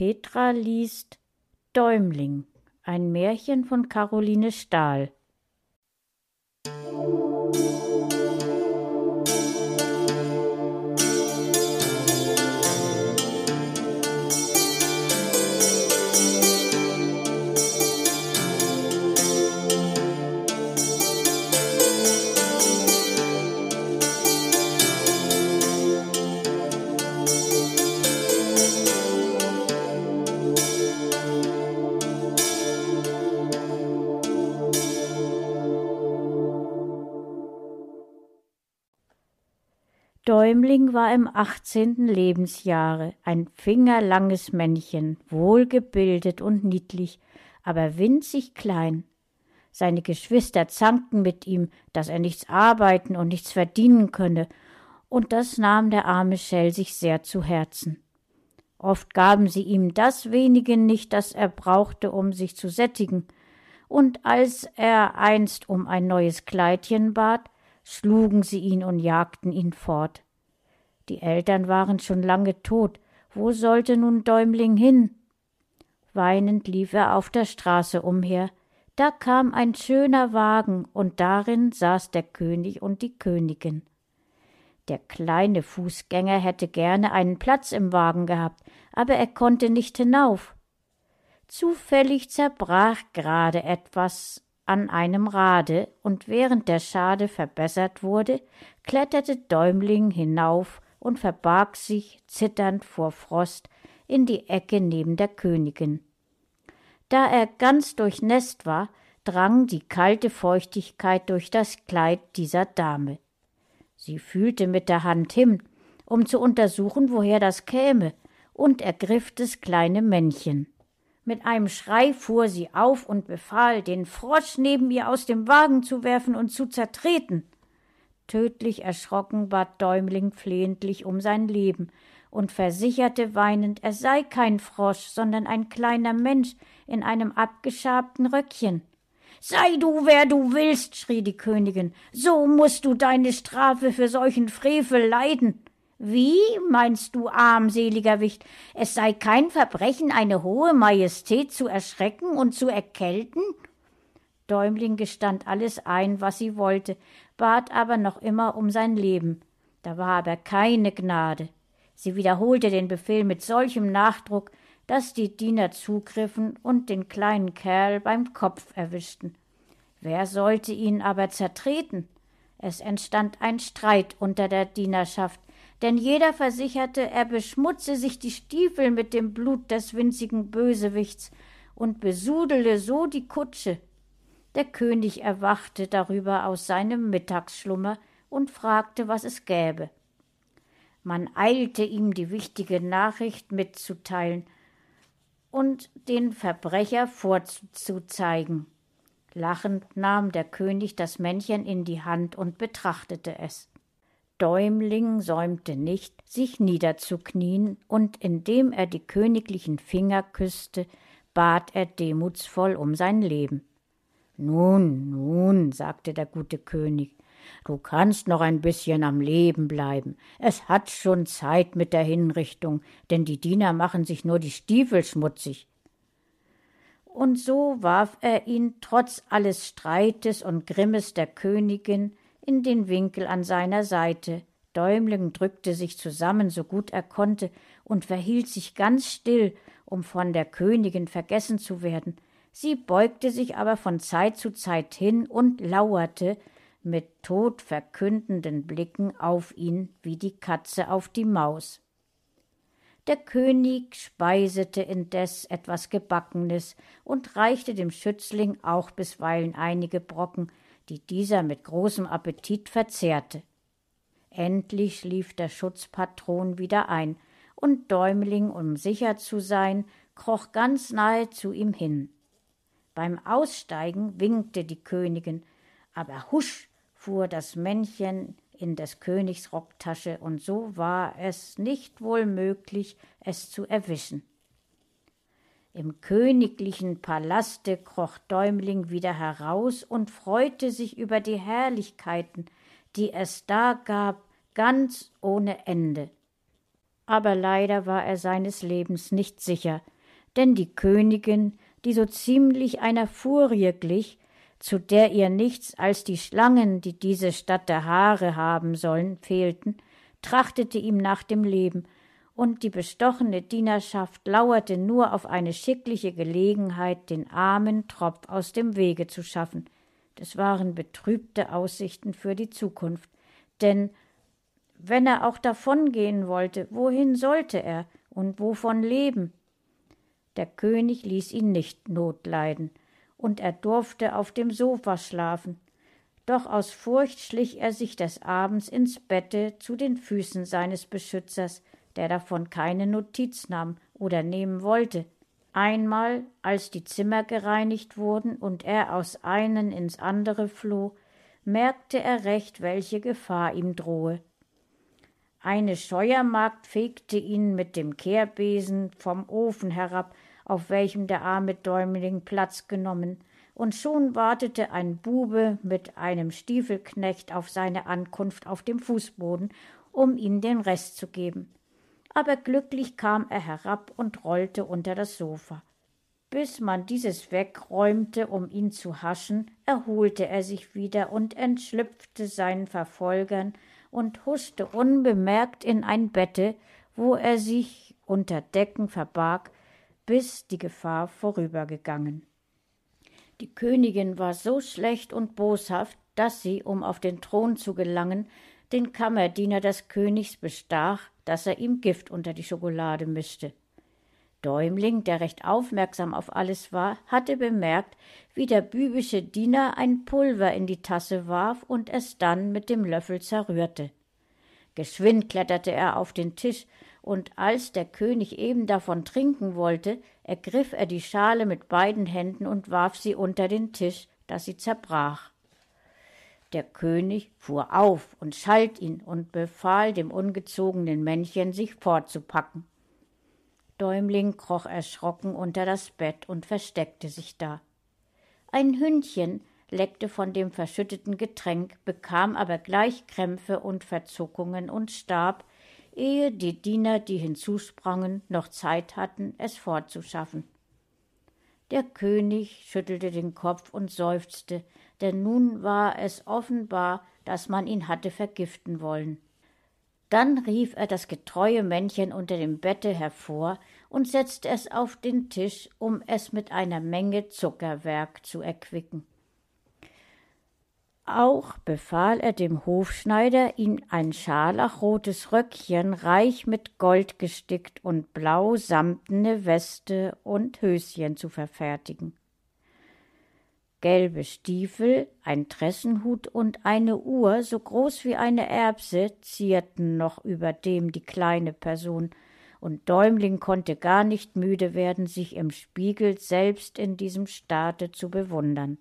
Petra liest Däumling, ein Märchen von Caroline Stahl. Däumling war im achtzehnten Lebensjahre ein fingerlanges Männchen, wohlgebildet und niedlich, aber winzig klein. Seine Geschwister zankten mit ihm, dass er nichts arbeiten und nichts verdienen könne, und das nahm der arme Schell sich sehr zu Herzen. Oft gaben sie ihm das wenige nicht, das er brauchte, um sich zu sättigen, und als er einst um ein neues Kleidchen bat, schlugen sie ihn und jagten ihn fort. Die Eltern waren schon lange tot, wo sollte nun Däumling hin? Weinend lief er auf der Straße umher, da kam ein schöner Wagen, und darin saß der König und die Königin. Der kleine Fußgänger hätte gerne einen Platz im Wagen gehabt, aber er konnte nicht hinauf. Zufällig zerbrach gerade etwas an einem Rade, und während der Schade verbessert wurde, kletterte Däumling hinauf und verbarg sich, zitternd vor Frost, in die Ecke neben der Königin. Da er ganz durchnässt war, drang die kalte Feuchtigkeit durch das Kleid dieser Dame. Sie fühlte mit der Hand hin, um zu untersuchen, woher das käme, und ergriff das kleine Männchen. Mit einem Schrei fuhr sie auf und befahl, den Frosch neben ihr aus dem Wagen zu werfen und zu zertreten. Tödlich erschrocken bat Däumling flehentlich um sein Leben und versicherte weinend, er sei kein Frosch, sondern ein kleiner Mensch in einem abgeschabten Röckchen. Sei du, wer du willst, schrie die Königin, so musst du deine Strafe für solchen Frevel leiden. Wie, meinst du, armseliger Wicht, es sei kein Verbrechen, eine hohe Majestät zu erschrecken und zu erkälten? Däumling gestand alles ein, was sie wollte, bat aber noch immer um sein Leben. Da war aber keine Gnade. Sie wiederholte den Befehl mit solchem Nachdruck, dass die Diener zugriffen und den kleinen Kerl beim Kopf erwischten. Wer sollte ihn aber zertreten? Es entstand ein Streit unter der Dienerschaft, denn jeder versicherte, er beschmutze sich die Stiefel mit dem Blut des winzigen Bösewichts und besudele so die Kutsche. Der König erwachte darüber aus seinem Mittagsschlummer und fragte, was es gäbe. Man eilte ihm die wichtige Nachricht mitzuteilen und den Verbrecher vorzuzeigen. Lachend nahm der König das Männchen in die Hand und betrachtete es. Däumling säumte nicht, sich niederzuknien, und indem er die königlichen Finger küsste, bat er demutsvoll um sein Leben. Nun, nun, sagte der gute König, du kannst noch ein bisschen am Leben bleiben. Es hat schon Zeit mit der Hinrichtung, denn die Diener machen sich nur die Stiefel schmutzig. Und so warf er ihn trotz alles Streites und Grimmes der Königin in den Winkel an seiner Seite. Däumling drückte sich zusammen, so gut er konnte, und verhielt sich ganz still, um von der Königin vergessen zu werden. Sie beugte sich aber von Zeit zu Zeit hin und lauerte mit todverkündenden Blicken auf ihn wie die Katze auf die Maus. Der König speisete indes etwas Gebackenes und reichte dem Schützling auch bisweilen einige Brocken, die dieser mit großem Appetit verzehrte. Endlich schlief der Schutzpatron wieder ein, und Däumling, um sicher zu sein, kroch ganz nahe zu ihm hin. Beim Aussteigen winkte die Königin, aber husch fuhr das Männchen in des Königs Rocktasche, und so war es nicht wohl möglich, es zu erwischen. Im königlichen Palaste kroch Däumling wieder heraus und freute sich über die Herrlichkeiten, die es da gab, ganz ohne Ende. aber leider war er seines Lebens nicht sicher, denn die Königin, die so ziemlich einer Furie glich, zu der ihr nichts als die Schlangen, die diese Stadt der Haare haben sollen, fehlten, trachtete ihm nach dem Leben, und die bestochene Dienerschaft lauerte nur auf eine schickliche Gelegenheit, den armen Tropf aus dem Wege zu schaffen. Das waren betrübte Aussichten für die Zukunft, denn wenn er auch davongehen wollte, wohin sollte er und wovon leben? Der König ließ ihn nicht Not leiden, und er durfte auf dem Sofa schlafen. Doch aus Furcht schlich er sich des Abends ins Bette zu den Füßen seines Beschützers, der davon keine Notiz nahm oder nehmen wollte. Einmal, als die Zimmer gereinigt wurden und er aus einen ins andere floh, merkte er recht, welche Gefahr ihm drohe. Eine Scheuermagd fegte ihn mit dem Kehrbesen vom Ofen herab, auf welchem der arme Däumling Platz genommen, und schon wartete ein Bube mit einem Stiefelknecht auf seine Ankunft auf dem Fußboden, um ihm den Rest zu geben. Aber glücklich kam er herab und rollte unter das Sofa. Bis man dieses wegräumte, um ihn zu haschen, erholte er sich wieder und entschlüpfte seinen Verfolgern und huschte unbemerkt in ein Bette, wo er sich unter Decken verbarg, bis die Gefahr vorübergegangen. Die Königin war so schlecht und boshaft, dass sie, um auf den Thron zu gelangen, den Kammerdiener des Königs bestach, dass er ihm Gift unter die Schokolade mischte. Däumling, der recht aufmerksam auf alles war, hatte bemerkt, wie der bübische Diener ein Pulver in die Tasse warf und es dann mit dem Löffel zerrührte. Geschwind kletterte er auf den Tisch, und als der König eben davon trinken wollte, ergriff er die Schale mit beiden Händen und warf sie unter den Tisch, dass sie zerbrach. Der König fuhr auf und schalt ihn und befahl dem ungezogenen Männchen, sich fortzupacken. Däumling kroch erschrocken unter das Bett und versteckte sich da. Ein Hündchen leckte von dem verschütteten Getränk, bekam aber gleich Krämpfe und Verzuckungen und starb, ehe die Diener, die hinzusprangen, noch Zeit hatten, es fortzuschaffen. Der König schüttelte den Kopf und seufzte, denn nun war es offenbar, dass man ihn hatte vergiften wollen. Dann rief er das getreue Männchen unter dem Bette hervor und setzte es auf den Tisch, um es mit einer Menge Zuckerwerk zu erquicken. Auch befahl er dem Hofschneider, ihm ein scharlachrotes Röckchen, reich mit Gold gestickt und blau samtene Weste und Höschen zu verfertigen gelbe Stiefel, ein Tressenhut und eine Uhr, so groß wie eine Erbse, zierten noch überdem die kleine Person, und Däumling konnte gar nicht müde werden, sich im Spiegel selbst in diesem Staate zu bewundern.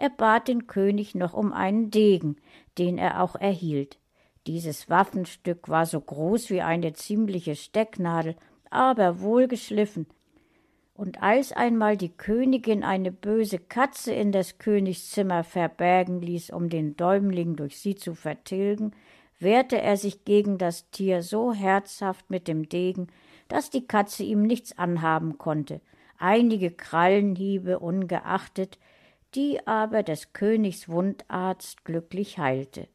Er bat den König noch um einen Degen, den er auch erhielt. Dieses Waffenstück war so groß wie eine ziemliche Stecknadel, aber wohl geschliffen, und als einmal die Königin eine böse Katze in des Königs Zimmer verbergen ließ, um den Däumling durch sie zu vertilgen, wehrte er sich gegen das Tier so herzhaft mit dem Degen, dass die Katze ihm nichts anhaben konnte, einige Krallenhiebe ungeachtet, die aber des Königs Wundarzt glücklich heilte.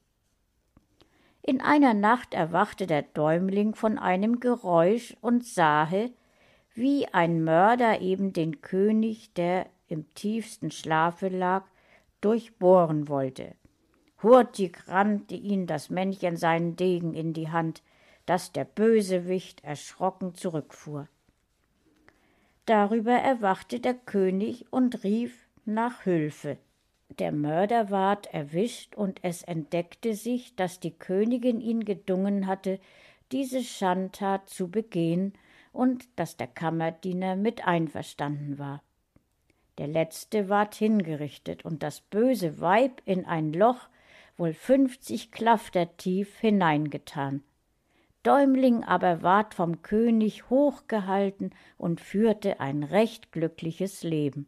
In einer Nacht erwachte der Däumling von einem Geräusch und sahe, wie ein Mörder eben den König, der im tiefsten Schlafe lag, durchbohren wollte. Hurtig rannte ihn das Männchen seinen Degen in die Hand, dass der Bösewicht erschrocken zurückfuhr. Darüber erwachte der König und rief nach Hülfe. Der Mörder ward erwischt, und es entdeckte sich, dass die Königin ihn gedungen hatte, diese Schandtat zu begehen und dass der Kammerdiener mit einverstanden war. Der letzte ward hingerichtet und das böse Weib in ein Loch, wohl fünfzig Klafter tief, hineingetan. Däumling aber ward vom König hochgehalten und führte ein recht glückliches Leben.